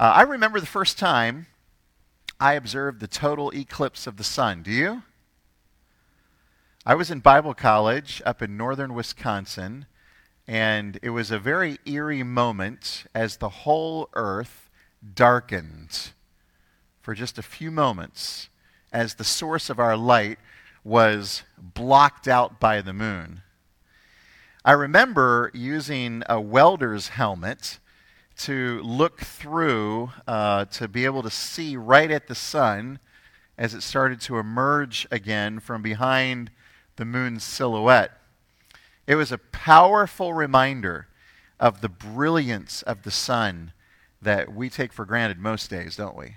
Uh, I remember the first time I observed the total eclipse of the sun. Do you? I was in Bible college up in northern Wisconsin, and it was a very eerie moment as the whole earth darkened for just a few moments as the source of our light was blocked out by the moon. I remember using a welder's helmet to look through uh, to be able to see right at the sun as it started to emerge again from behind the moon's silhouette. It was a powerful reminder of the brilliance of the sun that we take for granted most days, don't we?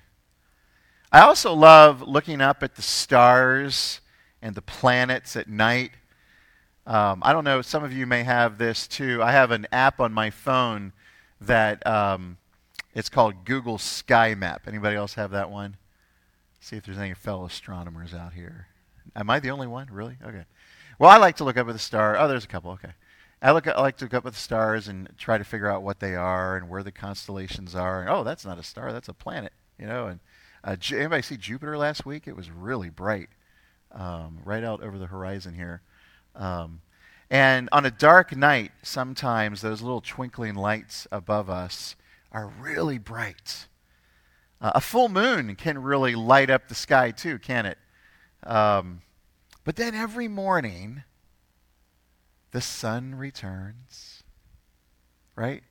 I also love looking up at the stars and the planets at night. Um, I don't know, some of you may have this too. I have an app on my phone that um, it's called Google Sky Map. Anybody else have that one? See if there's any fellow astronomers out here. Am I the only one? Really? Okay. Well, I like to look up at the star. Oh, there's a couple. Okay. I, look I like to look up at the stars and try to figure out what they are and where the constellations are. And, oh, that's not a star. That's a planet. You know. And uh, anybody see Jupiter last week? It was really bright, um, right out over the horizon here. Um, and on a dark night, sometimes those little twinkling lights above us are really bright. Uh, a full moon can really light up the sky too, can it? Um, but then every morning, the sun returns, right?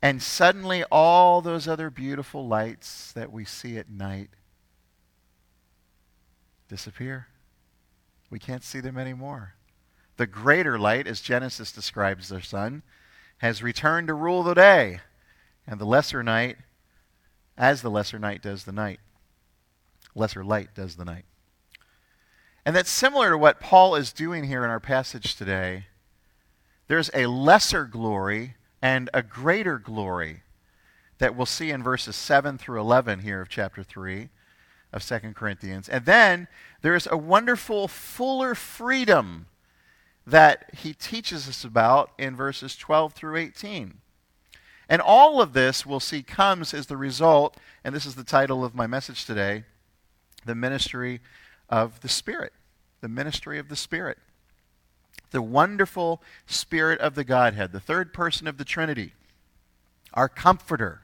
And suddenly, all those other beautiful lights that we see at night disappear. We can't see them anymore. The greater light, as Genesis describes the sun, has returned to rule the day, and the lesser night, as the lesser night does the night. Lesser light does the night. And that's similar to what Paul is doing here in our passage today. There's a lesser glory and a greater glory that we'll see in verses 7 through 11 here of chapter 3 of 2 Corinthians. And then there's a wonderful, fuller freedom that he teaches us about in verses 12 through 18. And all of this we'll see comes as the result, and this is the title of my message today the ministry of the Spirit. The ministry of the Spirit. The wonderful Spirit of the Godhead, the third person of the Trinity, our comforter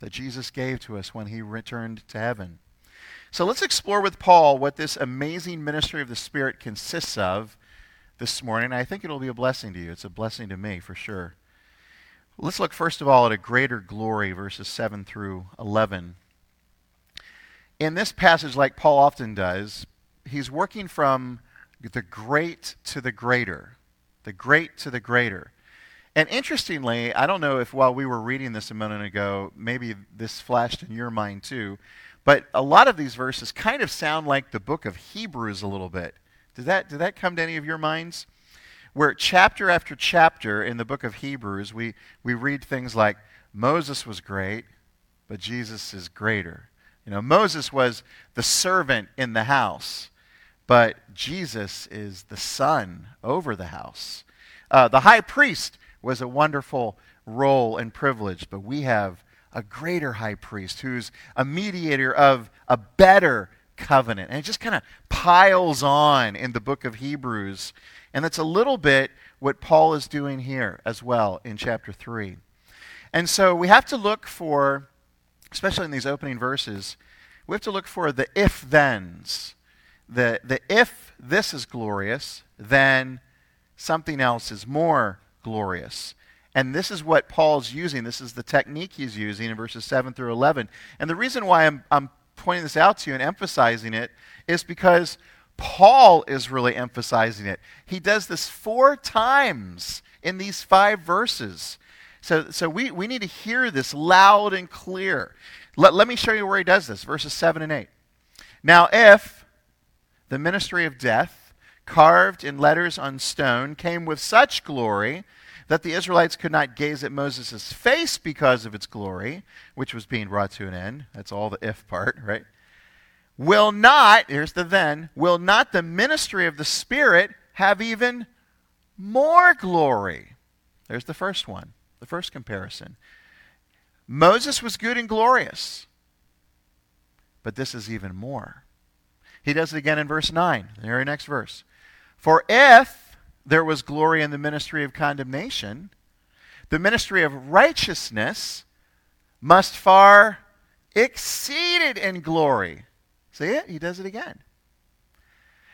that Jesus gave to us when he returned to heaven. So let's explore with Paul what this amazing ministry of the Spirit consists of this morning. I think it'll be a blessing to you. It's a blessing to me for sure. Let's look first of all at a greater glory, verses 7 through 11. In this passage, like Paul often does, he's working from the great to the greater. The great to the greater. And interestingly, I don't know if while we were reading this a minute ago, maybe this flashed in your mind too, but a lot of these verses kind of sound like the book of Hebrews a little bit. Did that, did that come to any of your minds? Where chapter after chapter in the book of Hebrews, we, we read things like Moses was great, but Jesus is greater. You know, Moses was the servant in the house, but Jesus is the son over the house. Uh, the high priest was a wonderful role and privilege, but we have a greater high priest who's a mediator of a better covenant. And it just kind of piles on in the book of Hebrews. And that's a little bit what Paul is doing here as well in chapter 3. And so we have to look for, especially in these opening verses, we have to look for the if thens. The, the if this is glorious, then something else is more glorious. And this is what Paul's using. This is the technique he's using in verses 7 through 11. And the reason why I'm, I'm pointing this out to you and emphasizing it is because Paul is really emphasizing it. He does this four times in these five verses. So, so we, we need to hear this loud and clear. Let, let me show you where he does this verses 7 and 8. Now, if the ministry of death, carved in letters on stone, came with such glory that the Israelites could not gaze at Moses' face because of its glory, which was being brought to an end. That's all the if part, right? Will not, here's the then, will not the ministry of the Spirit have even more glory? There's the first one, the first comparison. Moses was good and glorious. But this is even more. He does it again in verse 9, the very next verse. For if there was glory in the ministry of condemnation, the ministry of righteousness must far exceed it in glory. See it? He does it again.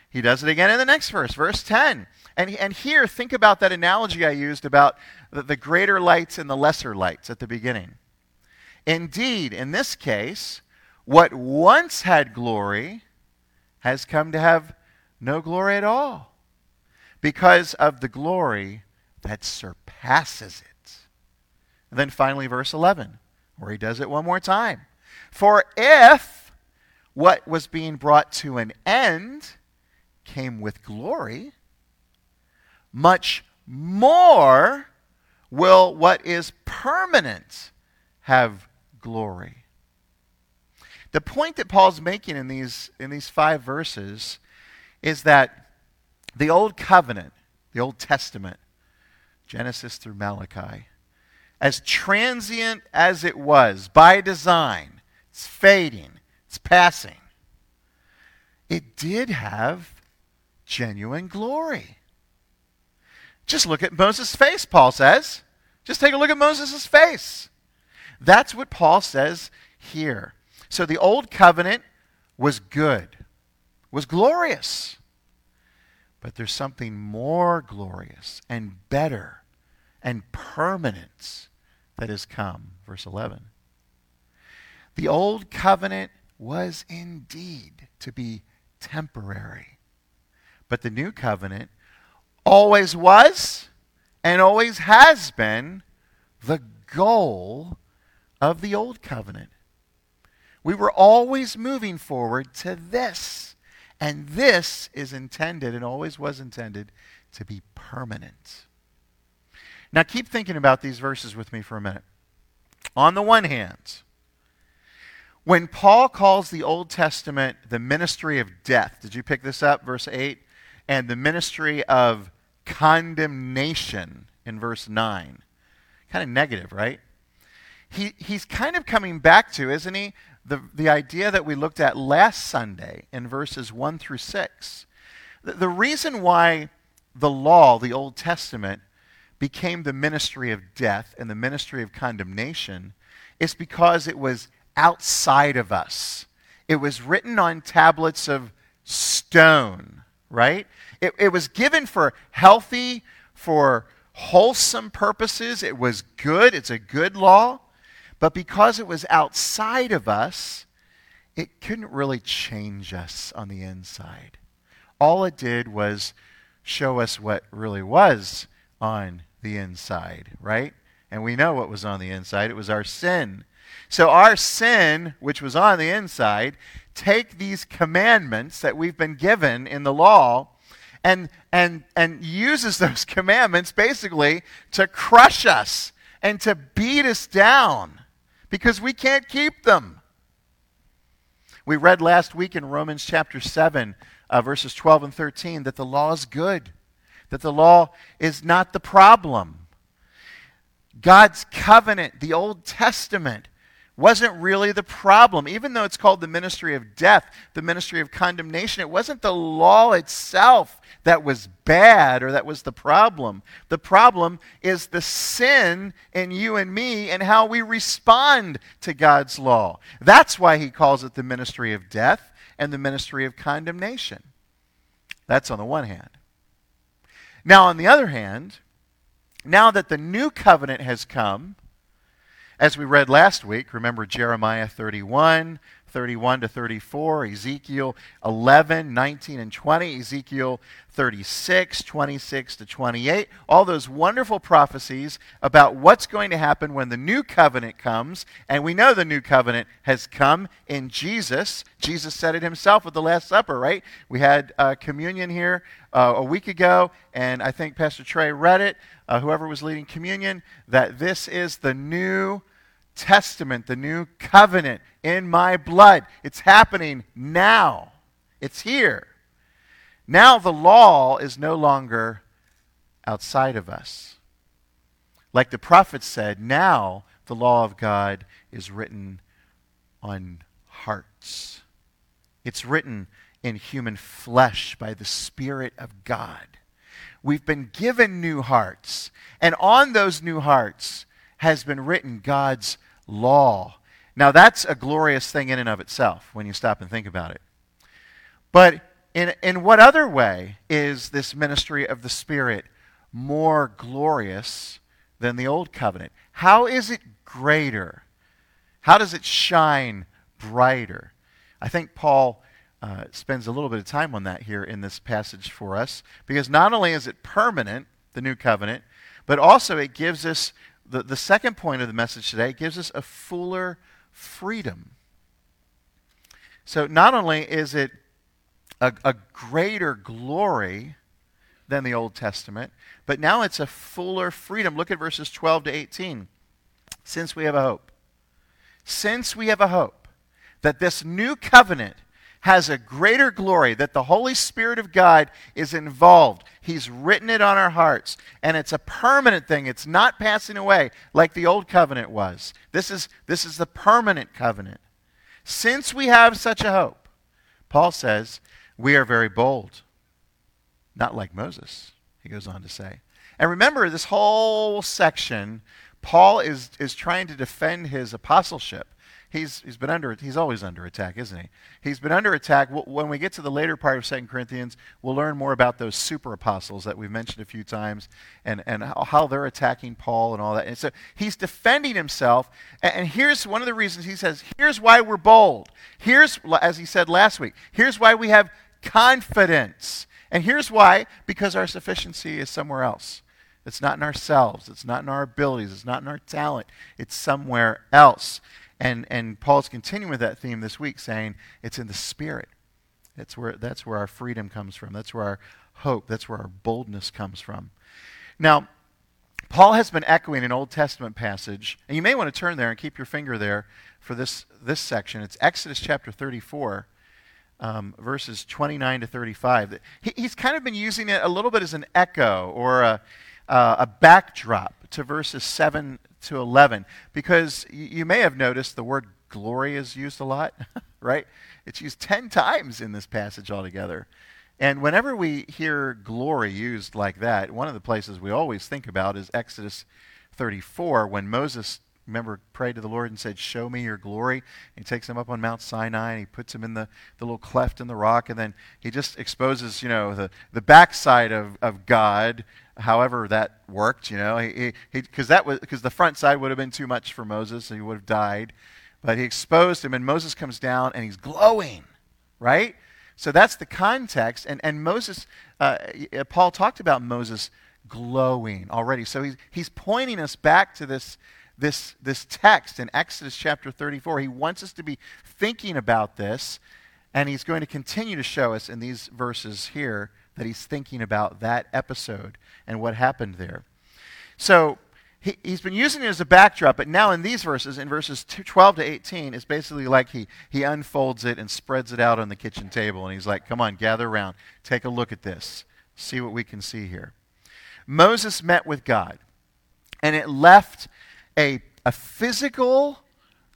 He does it again in the next verse, verse 10. And, and here, think about that analogy I used about the, the greater lights and the lesser lights at the beginning. Indeed, in this case, what once had glory has come to have no glory at all because of the glory that surpasses it. And then finally, verse 11, where he does it one more time. For if what was being brought to an end came with glory, much more will what is permanent have glory. The point that Paul's making in these, in these five verses is that the Old Covenant, the Old Testament, Genesis through Malachi, as transient as it was by design, it's fading, it's passing, it did have genuine glory. Just look at Moses' face, Paul says. Just take a look at Moses' face. That's what Paul says here. So the old covenant was good, was glorious. But there's something more glorious and better and permanent that has come. Verse 11. The old covenant was indeed to be temporary. But the new covenant always was and always has been the goal of the old covenant. We were always moving forward to this. And this is intended and always was intended to be permanent. Now, keep thinking about these verses with me for a minute. On the one hand, when Paul calls the Old Testament the ministry of death, did you pick this up? Verse 8. And the ministry of condemnation in verse 9. Kind of negative, right? He, he's kind of coming back to, isn't he, the, the idea that we looked at last Sunday in verses 1 through 6. The, the reason why the law, the Old Testament, became the ministry of death and the ministry of condemnation is because it was outside of us. It was written on tablets of stone, right? It, it was given for healthy, for wholesome purposes. It was good. It's a good law. But because it was outside of us, it couldn't really change us on the inside. All it did was show us what really was on the inside, right? And we know what was on the inside. It was our sin. So, our sin, which was on the inside, take these commandments that we've been given in the law and, and, and uses those commandments basically to crush us and to beat us down because we can't keep them. We read last week in Romans chapter 7, uh, verses 12 and 13, that the law is good, that the law is not the problem. God's covenant, the Old Testament, wasn't really the problem. Even though it's called the ministry of death, the ministry of condemnation, it wasn't the law itself that was bad or that was the problem. The problem is the sin in you and me and how we respond to God's law. That's why he calls it the ministry of death and the ministry of condemnation. That's on the one hand. Now, on the other hand, now that the new covenant has come, as we read last week, remember Jeremiah 31, 31 to 34, Ezekiel 11, 19 and 20, Ezekiel 36, 26 to 28, all those wonderful prophecies about what's going to happen when the new covenant comes. And we know the new covenant has come in Jesus. Jesus said it himself at the Last Supper, right? We had uh, communion here uh, a week ago, and I think Pastor Trey read it, uh, whoever was leading communion, that this is the new Testament, the new covenant in my blood. It's happening now. It's here. Now the law is no longer outside of us. Like the prophet said, now the law of God is written on hearts. It's written in human flesh by the Spirit of God. We've been given new hearts, and on those new hearts has been written God's law. Now, that's a glorious thing in and of itself when you stop and think about it. But in, in what other way is this ministry of the Spirit more glorious than the old covenant? How is it greater? How does it shine brighter? I think Paul uh, spends a little bit of time on that here in this passage for us because not only is it permanent, the new covenant, but also it gives us the, the second point of the message today gives us a fuller freedom. So not only is it a, a greater glory than the Old Testament, but now it's a fuller freedom. Look at verses 12 to 18. Since we have a hope. Since we have a hope that this new covenant has a greater glory, that the Holy Spirit of God is involved. He's written it on our hearts, and it's a permanent thing. It's not passing away like the old covenant was. This is, this is the permanent covenant. Since we have such a hope, Paul says, we are very bold. Not like Moses, he goes on to say. And remember, this whole section, Paul is, is trying to defend his apostleship he's, he's been under, he's always under attack, isn't he? He's been under attack. When we get to the later part of Second Corinthians, we'll learn more about those super apostles that we've mentioned a few times and, and how they're attacking Paul and all that. And so he's defending himself. And here's one of the reasons he says, here's why we're bold. Here's, as he said last week, here's why we have confidence. And here's why, because our sufficiency is somewhere else. It's not in ourselves. It's not in our abilities. It's not in our talent. It's somewhere else. And, and Paul's continuing with that theme this week, saying it's in the Spirit. That's where, that's where our freedom comes from. That's where our hope, that's where our boldness comes from. Now, Paul has been echoing an Old Testament passage, and you may want to turn there and keep your finger there for this, this section. It's Exodus chapter 34, um, verses 29 to 35. He, he's kind of been using it a little bit as an echo or a, uh, a backdrop to verses 7 to 11 because you may have noticed the word glory is used a lot, right? It's used 10 times in this passage altogether. And whenever we hear glory used like that, one of the places we always think about is Exodus 34 when Moses remember prayed to the Lord and said, "Show me your glory." He takes him up on Mount Sinai and he puts him in the, the little cleft in the rock, and then he just exposes, you know, the, the backside of, of God however that worked, you know, because that was because the front side would have been too much for Moses, and he would have died. But he exposed him, and Moses comes down, and he's glowing, right? So that's the context, and and Moses, uh, Paul talked about Moses glowing already. So he's he's pointing us back to this this this text in Exodus chapter 34. He wants us to be thinking about this, and he's going to continue to show us in these verses here that he's thinking about that episode and what happened there. So he, has been using it as a backdrop, but now in these verses, in verses 12 to 18, it's basically like he, he unfolds it and spreads it out on the kitchen table. And he's like, come on, gather around, take a look at this, see what we can see here. Moses met with God, and it left a, a physical,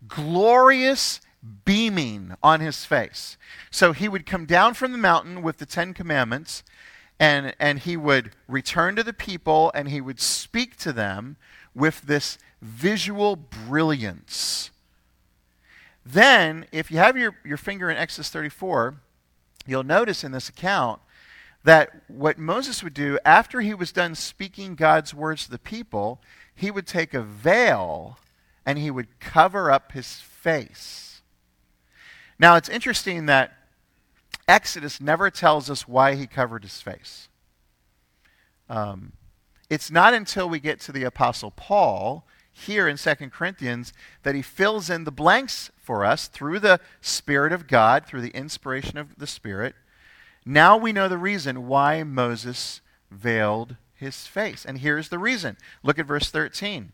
glorious beaming on his face. So he would come down from the mountain with the Ten Commandments, and, and he would return to the people and he would speak to them with this visual brilliance. Then, if you have your, your finger in Exodus 34, you'll notice in this account that what Moses would do after he was done speaking God's words to the people, he would take a veil and he would cover up his face. Now, it's interesting that Exodus never tells us why he covered his face. Um, it's not until we get to the Apostle Paul here in 2 Corinthians that he fills in the blanks for us through the Spirit of God, through the inspiration of the Spirit. Now we know the reason why Moses veiled his face. And here's the reason. Look at verse 13.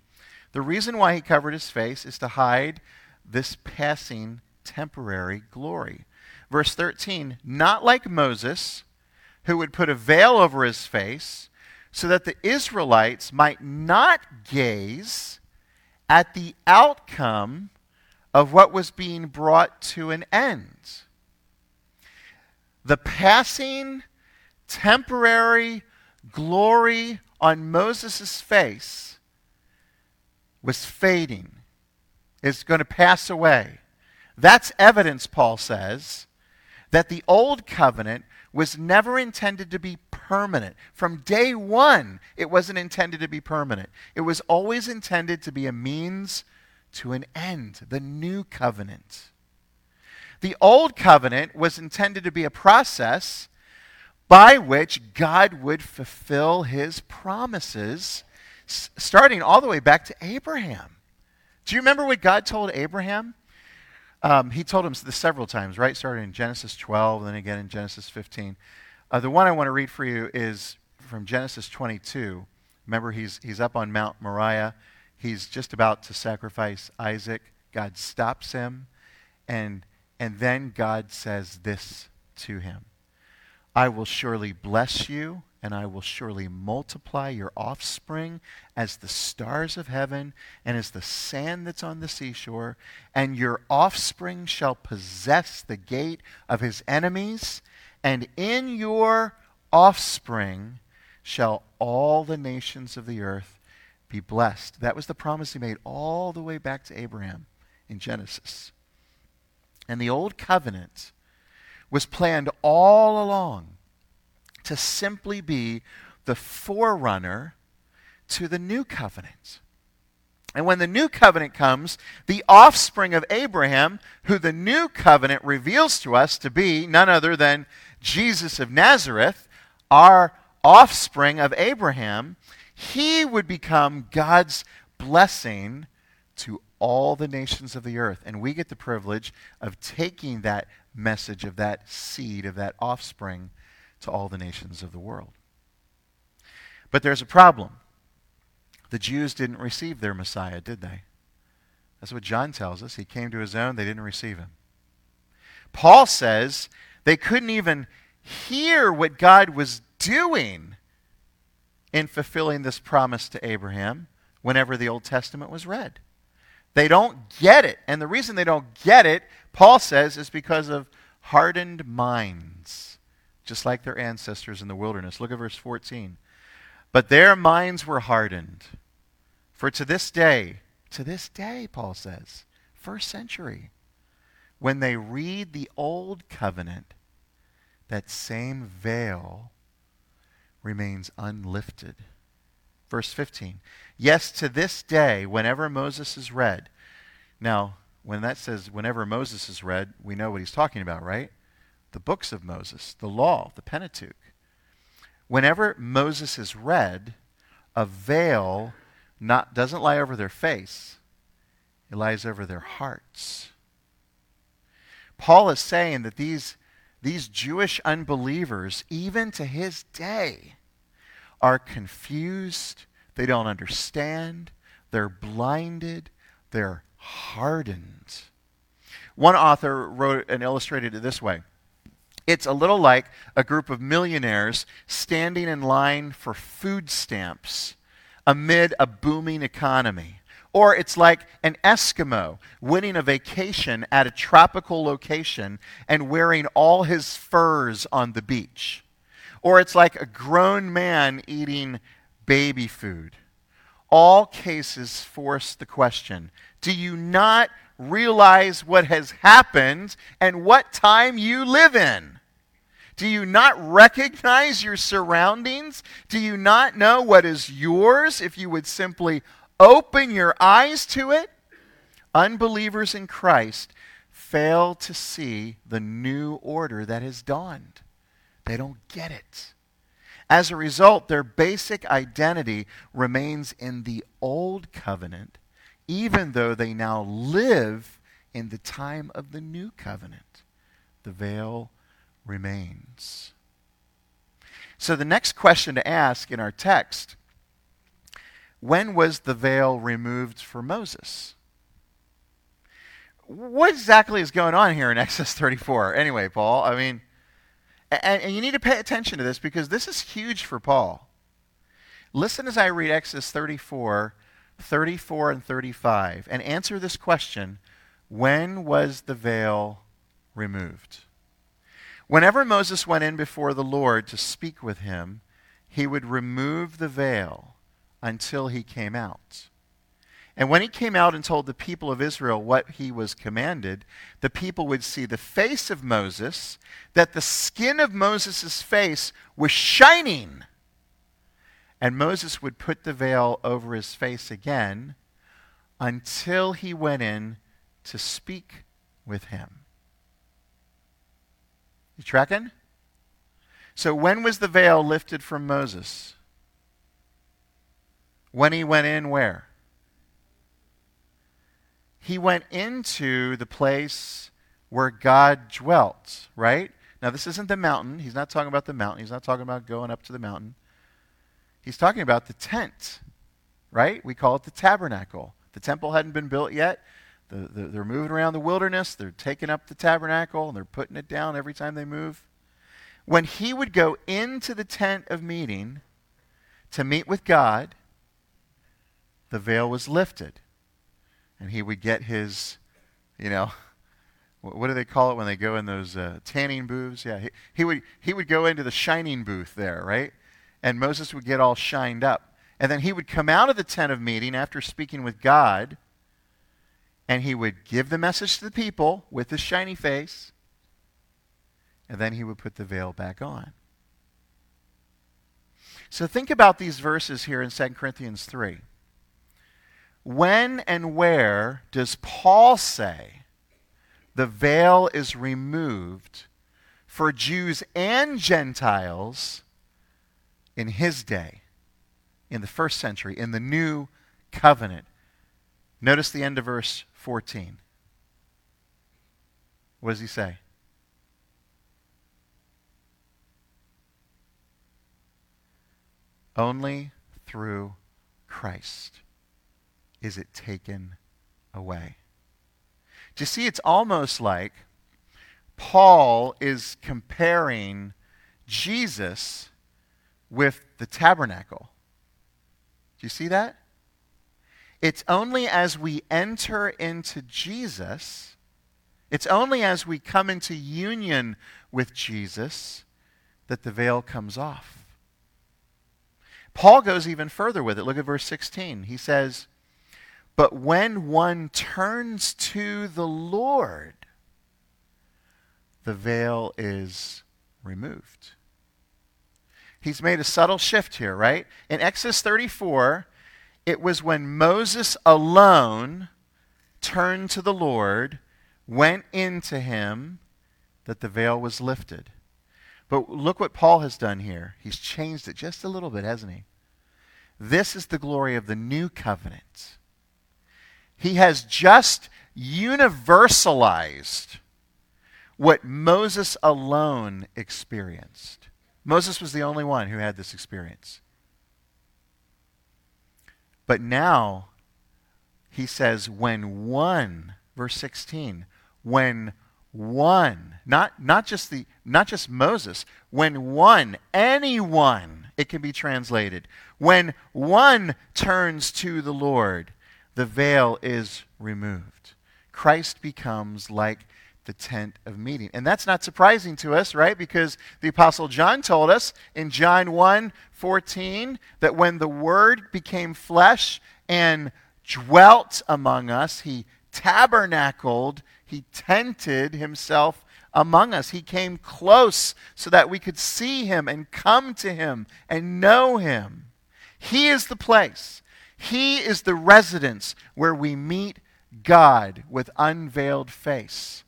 The reason why he covered his face is to hide this passing temporary glory. Verse 13, not like Moses, who would put a veil over his face so that the Israelites might not gaze at the outcome of what was being brought to an end. The passing, temporary glory on Moses' face was fading. It's going to pass away. That's evidence, Paul says, that the old covenant was never intended to be permanent. From day one, it wasn't intended to be permanent. It was always intended to be a means to an end, the new covenant. The old covenant was intended to be a process by which God would fulfill his promises, starting all the way back to Abraham. Do you remember what God told Abraham? Um, he told him this several times, right? Starting in Genesis 12, then again in Genesis 15. Uh, the one I want to read for you is from Genesis 22. Remember, he's, he's up on Mount Moriah. He's just about to sacrifice Isaac. God stops him, and, and then God says this to him I will surely bless you, and I will surely multiply your offspring as the stars of heaven and as the sand that's on the seashore, and your offspring shall possess the gate of his enemies, and in your offspring shall all the nations of the earth be blessed. That was the promise he made all the way back to Abraham in Genesis. And the old covenant was planned all along to simply be the forerunner to the new covenant. And when the new covenant comes, the offspring of Abraham, who the new covenant reveals to us to be none other than Jesus of Nazareth, our offspring of Abraham, he would become God's blessing to all the nations of the earth. And we get the privilege of taking that message of that seed, of that offspring, to all the nations of the world. But there's a problem. The Jews didn't receive their Messiah, did they? That's what John tells us. He came to his own, they didn't receive him. Paul says they couldn't even hear what God was doing in fulfilling this promise to Abraham whenever the Old Testament was read. They don't get it. And the reason they don't get it, Paul says, is because of hardened minds, just like their ancestors in the wilderness. Look at verse 14. But their minds were hardened. For to this day, to this day, Paul says, first century, when they read the Old Covenant, that same veil remains unlifted. Verse 15. Yes, to this day, whenever Moses is read. Now, when that says whenever Moses is read, we know what he's talking about, right? The books of Moses, the law, the Pentateuch. Whenever Moses is read, a veil not, doesn't lie over their face, it lies over their hearts. Paul is saying that these, these Jewish unbelievers, even to his day, are confused, they don't understand, they're blinded, they're hardened. One author wrote and illustrated it this way. It's a little like a group of millionaires standing in line for food stamps amid a booming economy. Or it's like an Eskimo winning a vacation at a tropical location and wearing all his furs on the beach. Or it's like a grown man eating baby food. All cases force the question Do you not realize what has happened and what time you live in? Do you not recognize your surroundings? Do you not know what is yours if you would simply open your eyes to it? Unbelievers in Christ fail to see the new order that has dawned. They don't get it. As a result, their basic identity remains in the old covenant, even though they now live in the time of the new covenant. The veil remains. So, the next question to ask in our text when was the veil removed for Moses? What exactly is going on here in Exodus 34? Anyway, Paul, I mean, and, and you need to pay attention to this because this is huge for Paul. Listen as I read Exodus 34, 34 and 35 and answer this question When was the veil removed? Whenever Moses went in before the Lord to speak with him, he would remove the veil until he came out. And when he came out and told the people of Israel what he was commanded, the people would see the face of Moses, that the skin of Moses' face was shining. And Moses would put the veil over his face again until he went in to speak with him. You tracking? So, when was the veil lifted from Moses? When he went in where? he went into the place where God dwelt, right? Now, this isn't the mountain. He's not talking about the mountain. He's not talking about going up to the mountain. He's talking about the tent, right? We call it the tabernacle. The temple hadn't been built yet. The, the, they're moving around the wilderness. They're taking up the tabernacle and they're putting it down every time they move. When he would go into the tent of meeting to meet with God, the veil was lifted and he would get his, you know, what do they call it when they go in those uh, tanning booths? Yeah, he, he would he would go into the shining booth there, right? And Moses would get all shined up, and then he would come out of the tent of meeting after speaking with God, and he would give the message to the people with his shiny face, and then he would put the veil back on. So think about these verses here in 2 Corinthians 3. When and where does Paul say the veil is removed for Jews and Gentiles in his day, in the first century, in the new covenant? Notice the end of verse 14. What does he say? Only through Christ is it taken away? Do you see, it's almost like Paul is comparing Jesus with the tabernacle. Do you see that? It's only as we enter into Jesus, it's only as we come into union with Jesus that the veil comes off. Paul goes even further with it. Look at verse 16. He says, but when one turns to the Lord, the veil is removed. He's made a subtle shift here, right? In Exodus 34, it was when Moses alone turned to the Lord, went into him, that the veil was lifted. But look what Paul has done here. He's changed it just a little bit, hasn't he? This is the glory of the new covenant. He has just universalized what Moses alone experienced. Moses was the only one who had this experience. But now, he says, when one, verse 16, when one, not, not, just the, not just Moses, when one, anyone, it can be translated, when one turns to the Lord, the veil is removed. Christ becomes like the tent of meeting. And that's not surprising to us, right? Because the apostle John told us in John 1 14 that when the word became flesh and dwelt among us, he tabernacled, he tented himself among us. He came close so that we could see him and come to him and know him. He is the place he is the residence where we meet God with unveiled face.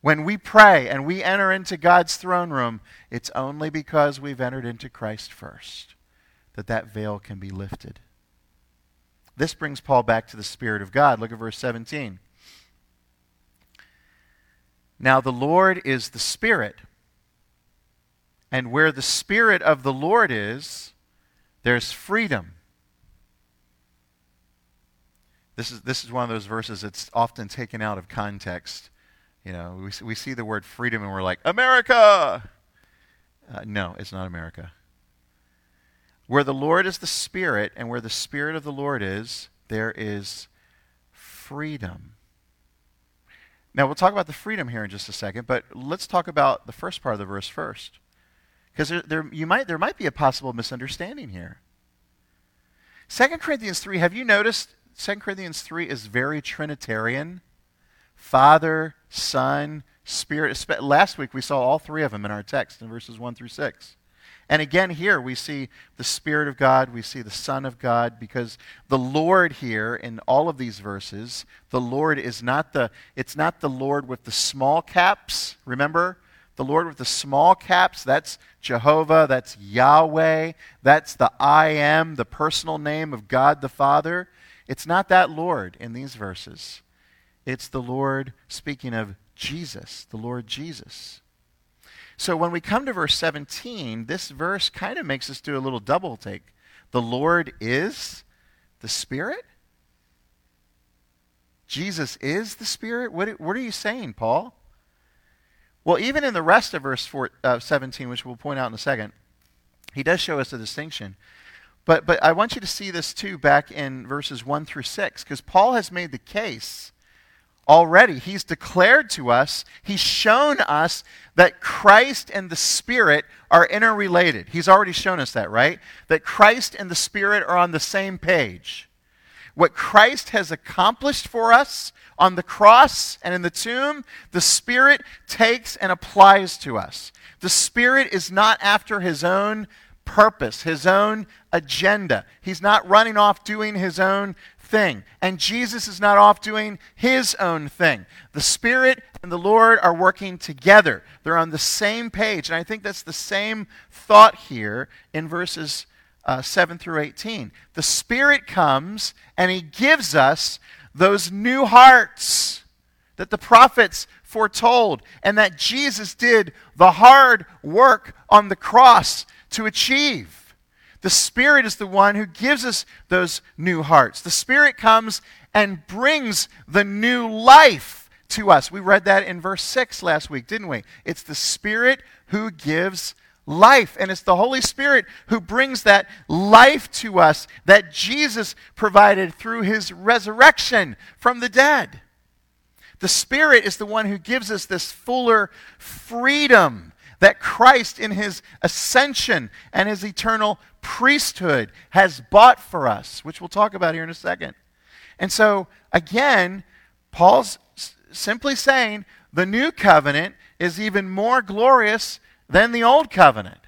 When we pray and we enter into God's throne room, it's only because we've entered into Christ first that that veil can be lifted. This brings Paul back to the Spirit of God. Look at verse 17. Now the Lord is the Spirit, and where the Spirit of the Lord is, there's freedom. This is, this is one of those verses that's often taken out of context. You know, we, we see the word freedom and we're like, America! Uh, no, it's not America. Where the Lord is the Spirit, and where the Spirit of the Lord is, there is freedom. Now, we'll talk about the freedom here in just a second, but let's talk about the first part of the verse first. Because there, there, might, there might be a possible misunderstanding here. 2 Corinthians 3, have you noticed 2 Corinthians 3 is very Trinitarian? Father, Son, Spirit. Last week we saw all three of them in our text in verses 1 through 6. And again, here we see the Spirit of God, we see the Son of God, because the Lord here in all of these verses, the Lord is not the, it's not the Lord with the small caps, remember? The Lord with the small caps, that's Jehovah, that's Yahweh, that's the I am, the personal name of God the Father. It's not that Lord in these verses. It's the Lord speaking of Jesus, the Lord Jesus. So when we come to verse 17, this verse kind of makes us do a little double take. The Lord is the Spirit? Jesus is the Spirit? What, what are you saying, Paul? Well, even in the rest of verse four, uh, 17, which we'll point out in a second, he does show us a distinction. But, but I want you to see this too back in verses 1 through 6, because Paul has made the case already. He's declared to us, he's shown us that Christ and the Spirit are interrelated. He's already shown us that, right? That Christ and the Spirit are on the same page. What Christ has accomplished for us on the cross and in the tomb, the Spirit takes and applies to us. The Spirit is not after his own purpose, his own agenda. He's not running off doing his own thing. And Jesus is not off doing his own thing. The Spirit and the Lord are working together, they're on the same page. And I think that's the same thought here in verses uh, 7 through 18. The Spirit comes and he gives us those new hearts that the prophets foretold and that Jesus did the hard work on the cross to achieve. The Spirit is the one who gives us those new hearts. The Spirit comes and brings the new life to us. We read that in verse 6 last week, didn't we? It's the Spirit who gives life. And it's the Holy Spirit who brings that life to us that Jesus provided through his resurrection from the dead. The Spirit is the one who gives us this fuller freedom that Christ, in his ascension and his eternal priesthood, has bought for us, which we'll talk about here in a second. And so, again, Paul's simply saying the new covenant is even more glorious than the old covenant.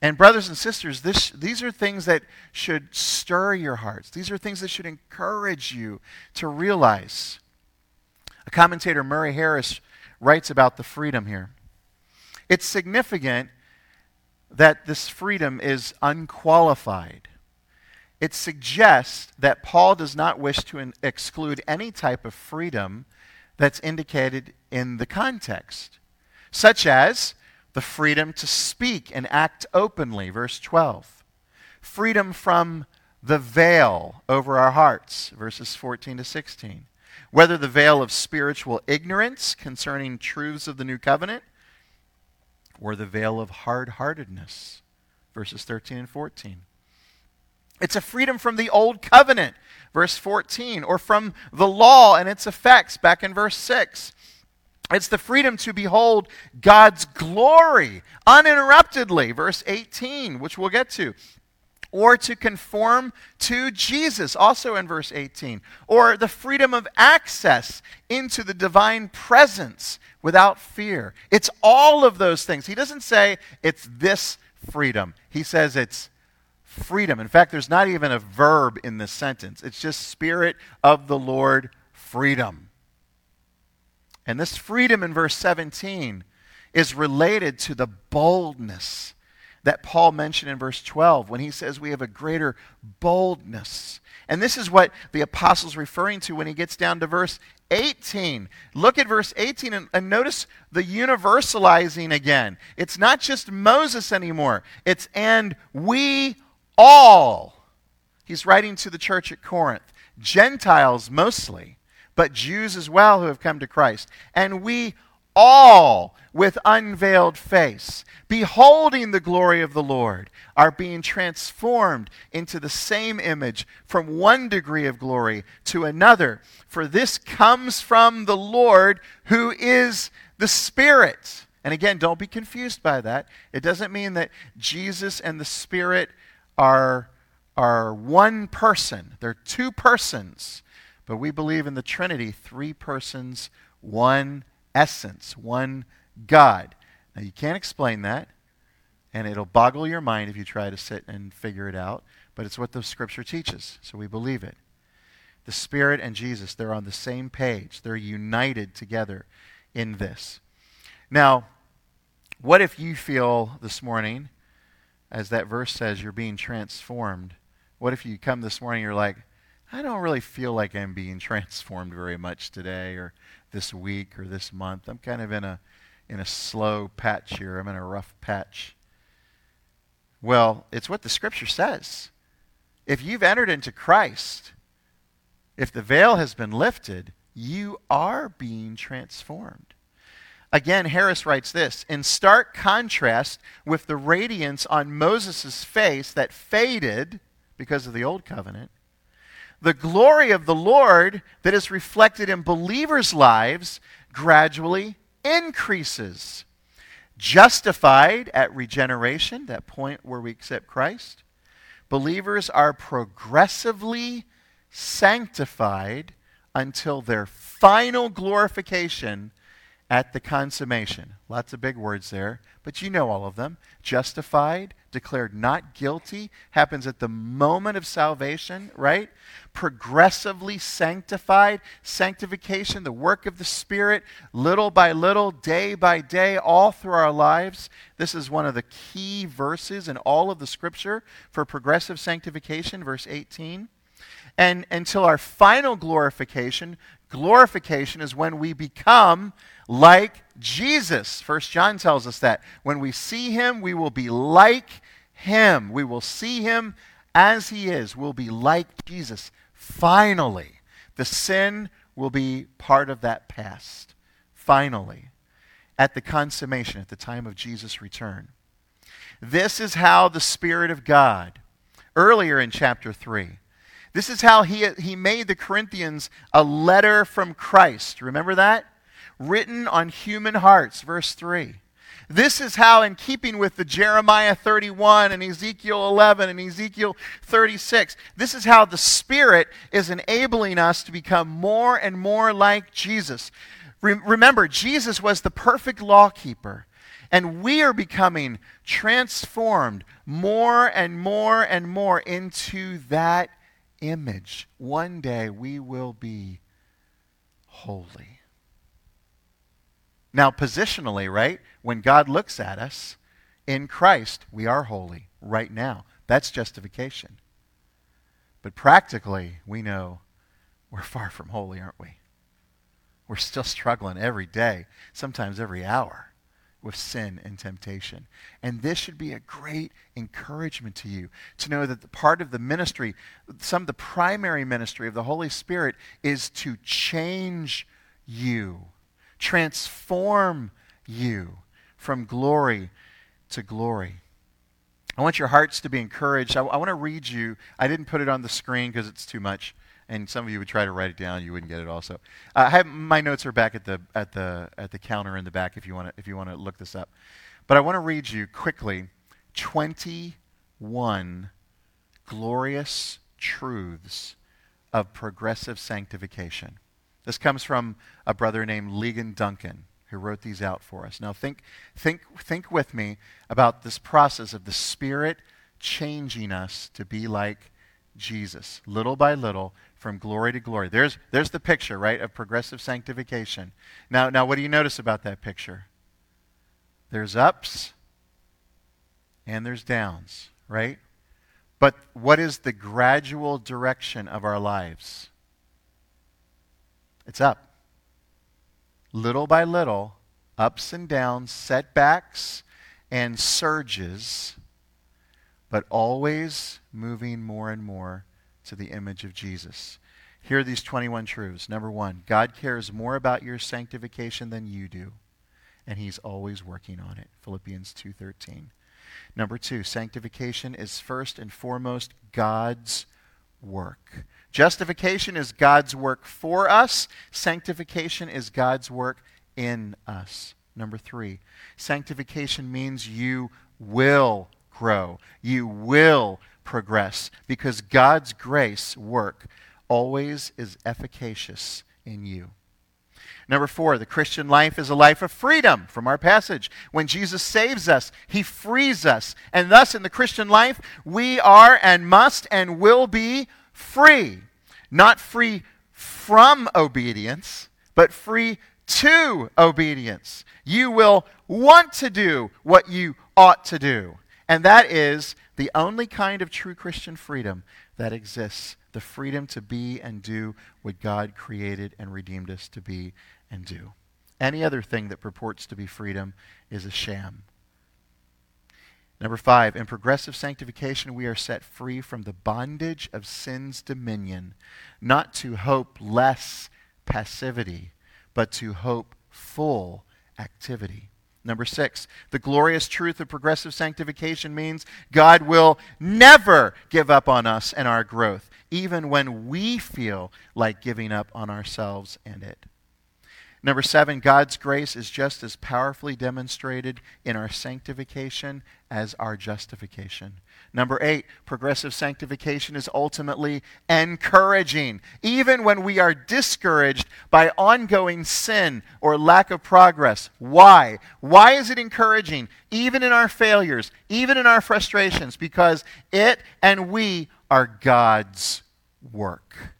And, brothers and sisters, this, these are things that should stir your hearts. These are things that should encourage you to realize. A commentator, Murray Harris, writes about the freedom here. It's significant that this freedom is unqualified. It suggests that Paul does not wish to in- exclude any type of freedom that's indicated in the context, such as the freedom to speak and act openly, verse 12, freedom from the veil over our hearts, verses 14 to 16, whether the veil of spiritual ignorance concerning truths of the new covenant or the veil of hard heartedness, verses 13 and 14. It's a freedom from the old covenant, verse 14, or from the law and its effects, back in verse 6. It's the freedom to behold God's glory uninterruptedly, verse 18, which we'll get to. Or to conform to Jesus, also in verse 18. Or the freedom of access into the divine presence, without fear. It's all of those things. He doesn't say it's this freedom, he says it's freedom. In fact, there's not even a verb in this sentence, it's just Spirit of the Lord, freedom. And this freedom in verse 17 is related to the boldness that Paul mentioned in verse 12 when he says we have a greater boldness. And this is what the apostle's referring to when he gets down to verse 18. Look at verse 18 and, and, notice the universalizing again. It's not just Moses anymore, it's and we all. He's writing to the church at Corinth, Gentiles mostly, but Jews as well who have come to Christ. And we all with unveiled face, beholding the glory of the Lord, are being transformed into the same image from one degree of glory to another. For this comes from the Lord who is the Spirit. And again, don't be confused by that. It doesn't mean that Jesus and the Spirit are, are one person, they're two persons. But we believe in the Trinity, three persons, one essence, one God. Now, you can't explain that, and it'll boggle your mind if you try to sit and figure it out, but it's what the Scripture teaches, so we believe it. The Spirit and Jesus, they're on the same page, they're united together in this. Now, what if you feel this morning, as that verse says, you're being transformed? What if you come this morning, you're like, I don't really feel like I'm being transformed very much today or this week or this month. I'm kind of in a in a slow patch here. I'm in a rough patch. Well, it's what the scripture says. If you've entered into Christ, if the veil has been lifted, you are being transformed. Again, Harris writes this in stark contrast with the radiance on Moses' face that faded because of the old covenant the glory of the Lord that is reflected in believers' lives gradually increases. Justified at regeneration, that point where we accept Christ, believers are progressively sanctified until their final glorification at the consummation. Lots of big words there, but you know all of them. Justified, declared not guilty, happens at the moment of salvation, right? Progressively sanctified, sanctification, the work of the Spirit, little by little, day by day, all through our lives. This is one of the key verses in all of the Scripture for progressive sanctification, verse 18 and until our final glorification glorification is when we become like Jesus. First John tells us that. When we see him, we will be like him. We will see him as he is. We'll be like Jesus. Finally, the sin will be part of that past. Finally, at the consummation, at the time of Jesus' return. This is how the Spirit of God, earlier in chapter 3, this is how he, he made the Corinthians a letter from Christ. Remember that? Written on human hearts, verse 3. This is how, in keeping with the Jeremiah 31 and Ezekiel 11 and Ezekiel 36, this is how the Spirit is enabling us to become more and more like Jesus. Re- remember, Jesus was the perfect lawkeeper, and we are becoming transformed more and more and more into that image. One day we will be holy. Now, positionally, right? When God looks at us in Christ, we are holy right now. That's justification. But practically, we know we're far from holy, aren't we? We're still struggling every day, sometimes every hour with sin and temptation. And this should be a great encouragement to you to know that the part of the ministry, some of the primary ministry of the Holy Spirit is to change you, transform you from glory to glory. I want your hearts to be encouraged. I, I want to read you. I didn't put it on the screen because it's too much and some of you would try to write it down, you wouldn't get it also. Uh, I have my notes are back at the at the at the counter in the back if you want to if you want to look this up. But I want to read you quickly 21 glorious truths of progressive sanctification. This comes from a brother named Ligon Duncan who wrote these out for us. Now think think think with me about this process of the spirit changing us to be like Jesus, little by little, from glory to glory. There's, there's the picture, right, of progressive sanctification. Now, now, what do you notice about that picture? There's ups and there's downs, right? But what is the gradual direction of our lives? It's up. Little by little, ups and downs, setbacks and surges but always moving more and more to the image of Jesus. Here are these 21 truths. Number one, God cares more about your sanctification than you do. and he's always working on it. Philippians 2:13. Number 2, sanctification is first and foremost God's work. Justification is God's work for us, sanctification is God's work in us. Number 3, sanctification means you will grow. You will progress because God's grace work always is efficacious in you. Number four, the Christian life is a life of freedom from our passage. When Jesus saves us, he frees us. And thus, in the Christian life, we are and must and will be free. Not free from obedience, but free to obedience. You will want to do what you ought to do. And that is the only kind of true Christian freedom that exists the freedom to be and do what God created and redeemed us to be and do. Any other thing that purports to be freedom is a sham. Number five, in progressive sanctification, we are set free from the bondage of sin's dominion, not to hope less passivity, but to hope full activity. Number six, the glorious truth of progressive sanctification means God will never give up on us and our growth, even when we feel like giving up on ourselves and it. Number seven, God's grace is just as powerfully demonstrated in our sanctification as our justification. Number eight, progressive sanctification is ultimately encouraging, even when we are discouraged by ongoing sin or lack of progress. Why? Why is it encouraging, even in our failures, even in our frustrations? Because it and we are God's work.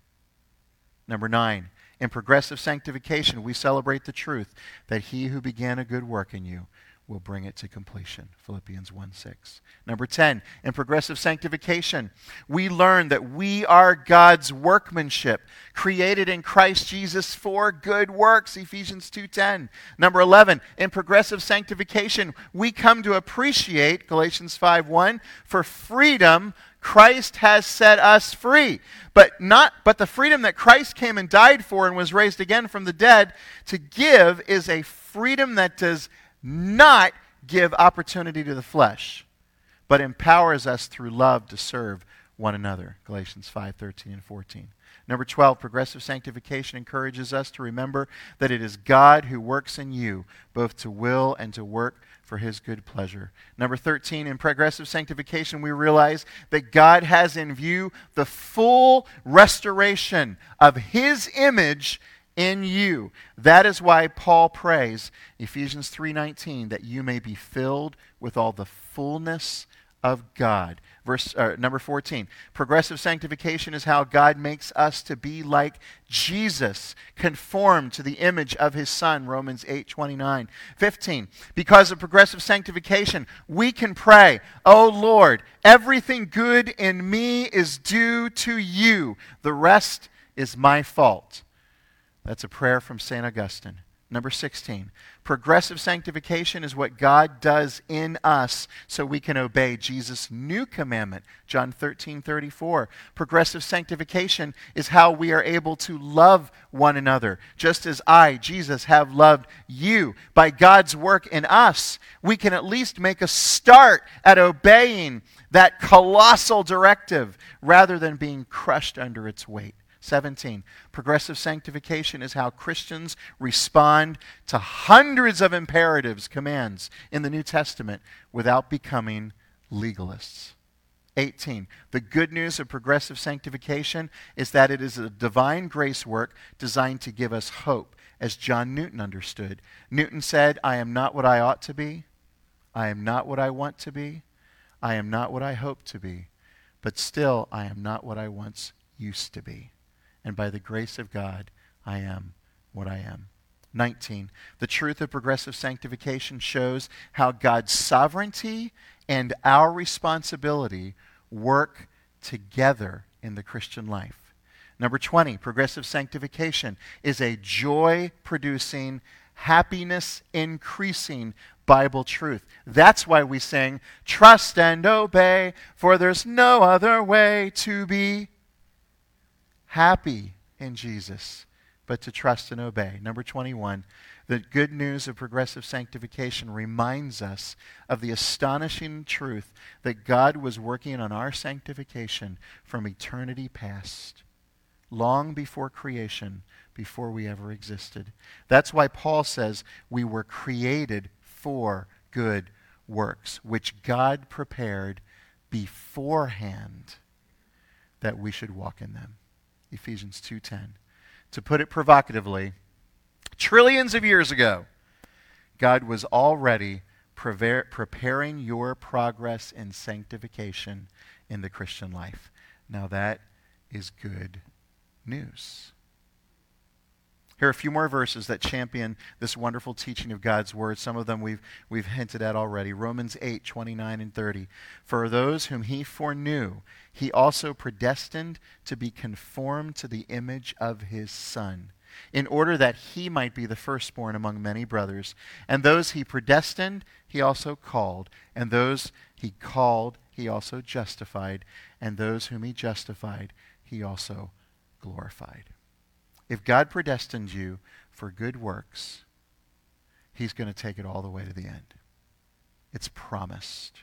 Number nine, in progressive sanctification, we celebrate the truth that he who began a good work in you will bring it to completion. Philippians 1 6. Number 10, in progressive sanctification, we learn that we are God's workmanship, created in Christ Jesus for good works. Ephesians 2:10. Number 11, in progressive sanctification, we come to appreciate Galatians 5:1 for freedom Christ has set us free. But not but the freedom that Christ came and died for and was raised again from the dead to give is a freedom that does not give opportunity to the flesh, but empowers us through love to serve one another. Galatians 5:13 and 14. Number 12, progressive sanctification encourages us to remember that it is God who works in you both to will and to work for his good pleasure. Number 13, in progressive sanctification, we realize that God has in view the full restoration of his image in you. That is why Paul prays, Ephesians 3:19, that you may be filled with all the fullness of God. Verse uh, number 14. Progressive sanctification is how God makes us to be like Jesus, conformed to the image of his son, Romans 8:29. 15. Because of progressive sanctification, we can pray, "Oh Lord, everything good in me is due to you. The rest is my fault." That's a prayer from St. Augustine. Number 16. Progressive sanctification is what God does in us so we can obey Jesus' new commandment, John 13 34. Progressive sanctification is how we are able to love one another, just as I, Jesus, have loved you. By God's work in us, we can at least make a start at obeying that colossal directive rather than being crushed under its weight. 17. Progressive sanctification is how Christians respond to hundreds of imperatives, commands in the New Testament without becoming legalists. 18. The good news of progressive sanctification is that it is a divine grace work designed to give us hope, as John Newton understood. Newton said, I am not what I ought to be. I am not what I want to be. I am not what I hope to be. But still, I am not what I once used to be and by the grace of God, I am what I am. 19. The truth of progressive sanctification shows how God's sovereignty and our responsibility work together in the Christian life. Number 20, progressive sanctification is a joy producing, happiness increasing Bible truth. That's why we sing, Trust and obey, for there's no other way to be happy in Jesus but to trust and obey. Number 21, the good news of progressive sanctification reminds us of the astonishing truth that God was working on our sanctification from eternity past, long before creation, before we ever existed. That's why Paul says we were created for good works, which God prepared beforehand that we should walk in them. Ephesians 2:10. To put it provocatively, trillions of years ago, God was already preparing your progress in sanctification in the Christian life. Now that is good news. Here are a few more verses that champion this wonderful teaching of God's word. Some of them we've, we've hinted at already. Romans 8, 29 and 30. For those whom he foreknew, he also predestined to be conformed to the image of his Son, in order that he might be the firstborn among many brothers. And those he predestined, he also called. And those he called, he also justified. And those whom he justified, he also glorified. If God predestined you for good works, he's going to take it all the way to the end. It's promised.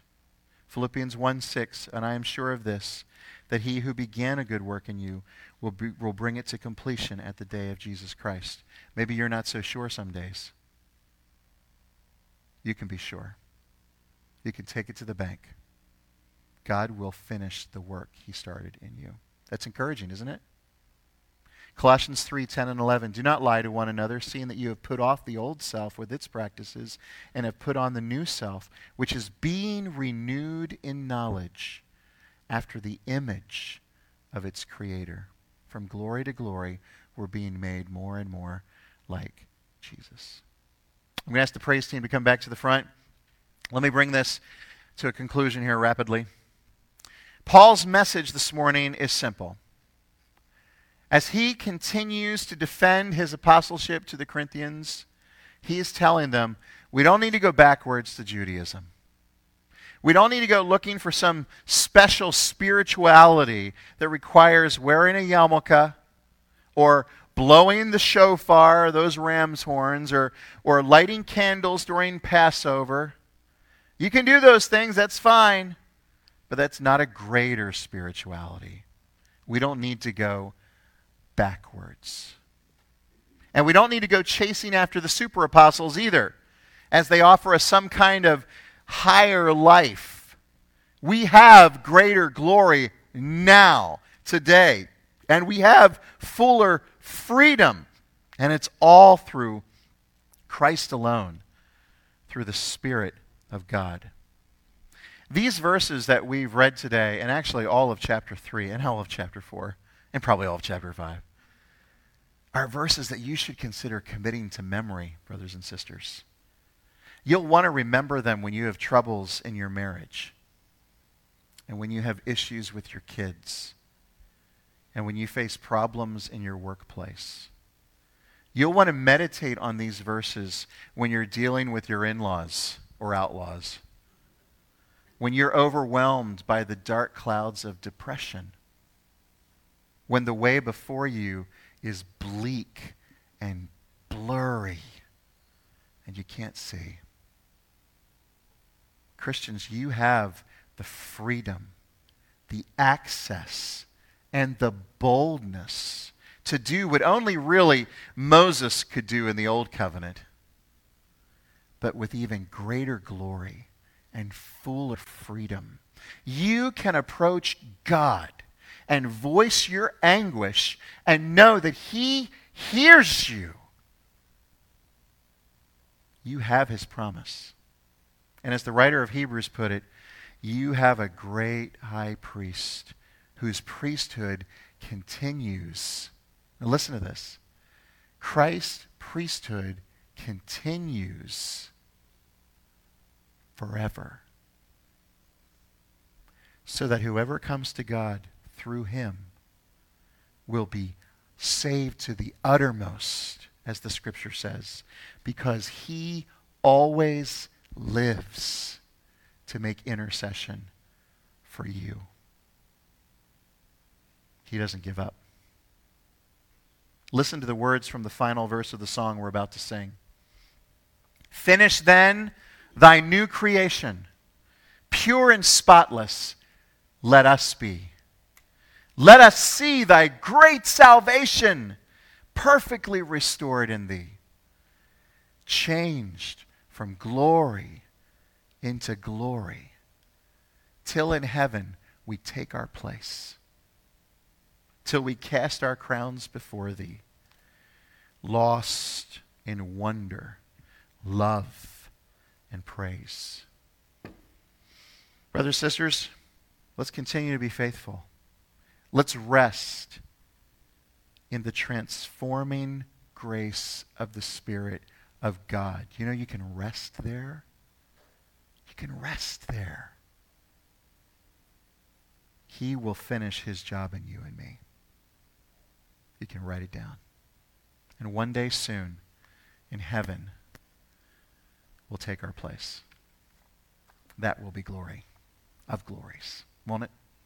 Philippians 1 6, and I am sure of this, that he who began a good work in you will, be, will bring it to completion at the day of Jesus Christ. Maybe you're not so sure some days. You can be sure. You can take it to the bank. God will finish the work he started in you. That's encouraging, isn't it? Colossians 3 10 and 11. Do not lie to one another, seeing that you have put off the old self with its practices and have put on the new self, which is being renewed in knowledge after the image of its creator. From glory to glory, we're being made more and more like Jesus. I'm going to ask the praise team to come back to the front. Let me bring this to a conclusion here rapidly. Paul's message this morning is simple as he continues to defend his apostleship to the Corinthians, he is telling them, we don't need to go backwards to Judaism. We don't need to go looking for some special spirituality that requires wearing a yarmulke or blowing the shofar, those ram's horns, or, or lighting candles during Passover. You can do those things, that's fine, but that's not a greater spirituality. We don't need to go backwards. And we don't need to go chasing after the super apostles either, as they offer us some kind of higher life. We have greater glory now, today, and we have fuller freedom. And it's all through Christ alone, through the Spirit of God. These verses that we've read today, and actually all of chapter 3 and all of chapter 4, and probably all of chapter 5, are verses that you should consider committing to memory, brothers and sisters. You'll want to remember them when you have troubles in your marriage, and when you have issues with your kids, and when you face problems in your workplace. You'll want to meditate on these verses when you're dealing with your in laws or outlaws, when you're overwhelmed by the dark clouds of depression, when the way before you is bleak and blurry and you can't see. Christians, you have the freedom, the access, and the boldness to do what only really Moses could do in the Old Covenant, but with even greater glory and fuller freedom. You can approach God and voice your anguish and know that He hears you. You have His promise. And as the writer of Hebrews put it, you have a great high priest whose priesthood continues. Now listen to this. Christ's priesthood continues forever. So that whoever comes to God through him will be saved to the uttermost, as the scripture says, because he always lives to make intercession for you. He doesn't give up. Listen to the words from the final verse of the song we're about to sing. Finish then thy new creation, pure and spotless, let us be. Let us see thy great salvation perfectly restored in thee, changed from glory into glory, till in heaven we take our place, till we cast our crowns before thee, lost in wonder, love, and praise. Brothers, sisters, let's continue to be faithful. Let's rest in the transforming grace of the Spirit of God. You know, you can rest there. You can rest there. He will finish his job in you and me. You can write it down. And one day soon, in heaven, we'll take our place. That will be glory of glories, won't it?